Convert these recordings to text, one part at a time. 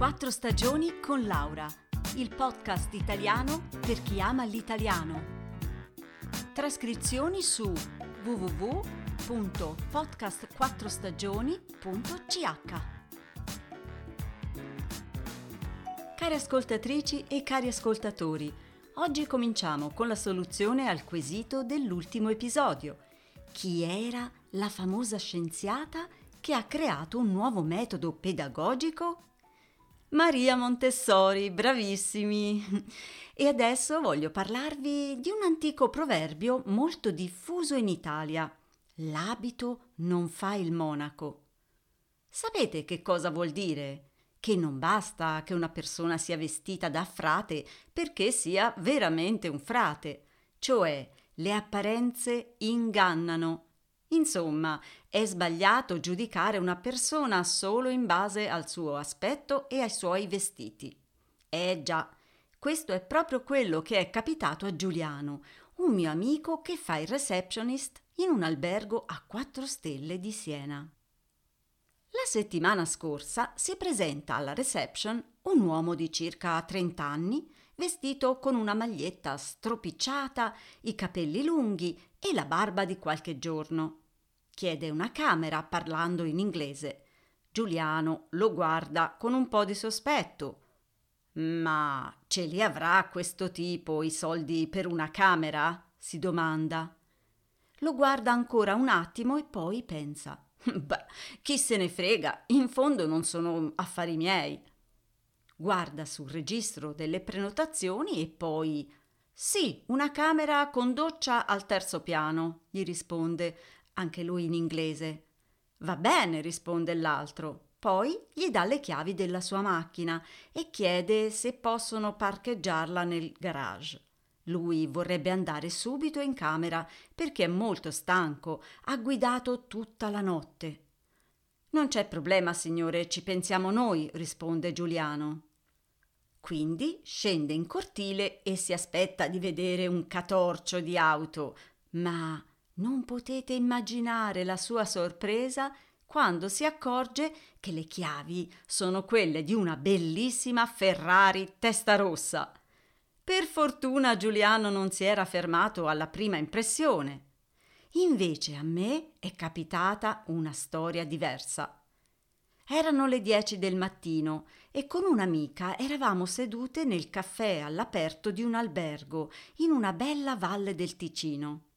Quattro stagioni con Laura, il podcast italiano per chi ama l'italiano. Trascrizioni su www.podcastquattrostagioni.ch Cari ascoltatrici e cari ascoltatori, oggi cominciamo con la soluzione al quesito dell'ultimo episodio. Chi era la famosa scienziata che ha creato un nuovo metodo pedagogico? Maria Montessori, bravissimi! E adesso voglio parlarvi di un antico proverbio molto diffuso in Italia. L'abito non fa il monaco. Sapete che cosa vuol dire? Che non basta che una persona sia vestita da frate perché sia veramente un frate, cioè le apparenze ingannano Insomma, è sbagliato giudicare una persona solo in base al suo aspetto e ai suoi vestiti. Eh già, questo è proprio quello che è capitato a Giuliano, un mio amico che fa il receptionist in un albergo a quattro stelle di Siena. La settimana scorsa si presenta alla reception un uomo di circa 30 anni, vestito con una maglietta stropicciata, i capelli lunghi e la barba di qualche giorno. Chiede una camera parlando in inglese. Giuliano lo guarda con un po' di sospetto. Ma ce li avrà questo tipo i soldi per una camera? si domanda. Lo guarda ancora un attimo e poi pensa. Beh, chi se ne frega, in fondo non sono affari miei. Guarda sul registro delle prenotazioni e poi sì, una camera con doccia al terzo piano, gli risponde, anche lui in inglese. Va bene, risponde l'altro. Poi gli dà le chiavi della sua macchina e chiede se possono parcheggiarla nel garage. Lui vorrebbe andare subito in camera perché è molto stanco, ha guidato tutta la notte. Non c'è problema, signore, ci pensiamo noi, risponde Giuliano. Quindi scende in cortile e si aspetta di vedere un catorcio di auto, ma non potete immaginare la sua sorpresa quando si accorge che le chiavi sono quelle di una bellissima Ferrari testa rossa. Per fortuna Giuliano non si era fermato alla prima impressione. Invece a me è capitata una storia diversa. Erano le dieci del mattino e con un'amica eravamo sedute nel caffè all'aperto di un albergo in una bella valle del Ticino.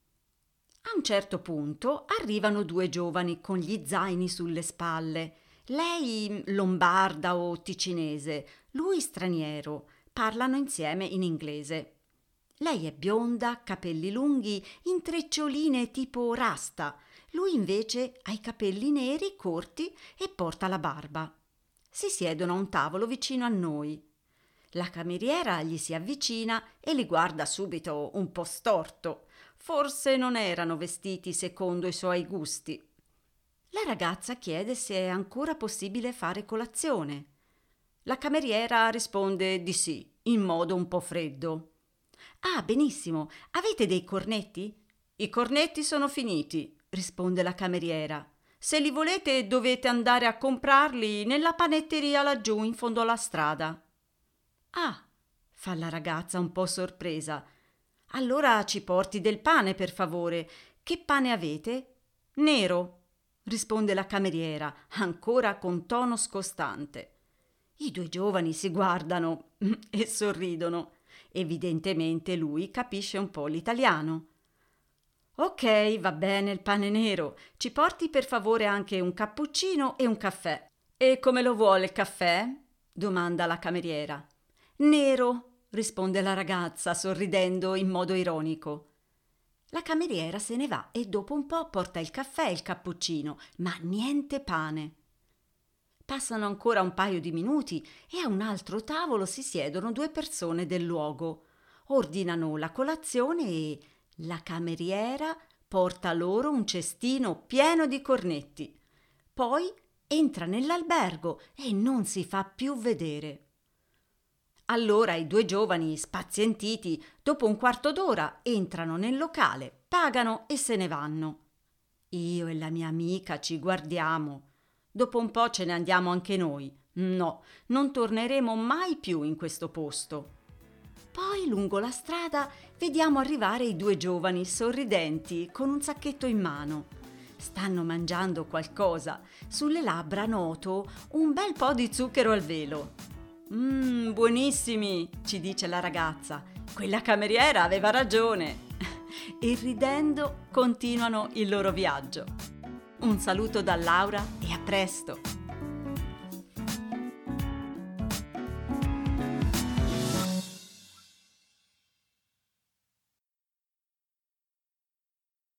A un certo punto arrivano due giovani con gli zaini sulle spalle. Lei lombarda o ticinese, lui straniero. Parlano insieme in inglese. Lei è bionda, capelli lunghi, intreccioline tipo rasta. Lui invece ha i capelli neri, corti e porta la barba. Si siedono a un tavolo vicino a noi. La cameriera gli si avvicina e li guarda subito un po' storto. Forse non erano vestiti secondo i suoi gusti. La ragazza chiede se è ancora possibile fare colazione. La cameriera risponde di sì, in modo un po' freddo. Ah, benissimo. Avete dei cornetti? I cornetti sono finiti, risponde la cameriera. Se li volete dovete andare a comprarli nella panetteria laggiù in fondo alla strada. Ah, fa la ragazza un po' sorpresa. Allora ci porti del pane, per favore. Che pane avete? Nero, risponde la cameriera, ancora con tono scostante. I due giovani si guardano e sorridono. Evidentemente lui capisce un po' l'italiano. Ok, va bene il pane nero. Ci porti per favore anche un cappuccino e un caffè. E come lo vuole il caffè? domanda la cameriera. Nero, risponde la ragazza, sorridendo in modo ironico. La cameriera se ne va e dopo un po' porta il caffè e il cappuccino, ma niente pane. Passano ancora un paio di minuti e a un altro tavolo si siedono due persone del luogo. Ordinano la colazione e la cameriera porta loro un cestino pieno di cornetti. Poi entra nell'albergo e non si fa più vedere. Allora i due giovani, spazientiti, dopo un quarto d'ora entrano nel locale, pagano e se ne vanno. Io e la mia amica ci guardiamo. Dopo un po' ce ne andiamo anche noi. No, non torneremo mai più in questo posto. Poi lungo la strada vediamo arrivare i due giovani sorridenti con un sacchetto in mano. Stanno mangiando qualcosa. Sulle labbra noto un bel po' di zucchero al velo. Mmm, buonissimi, ci dice la ragazza. Quella cameriera aveva ragione. e ridendo continuano il loro viaggio. Un saluto da Laura e a presto!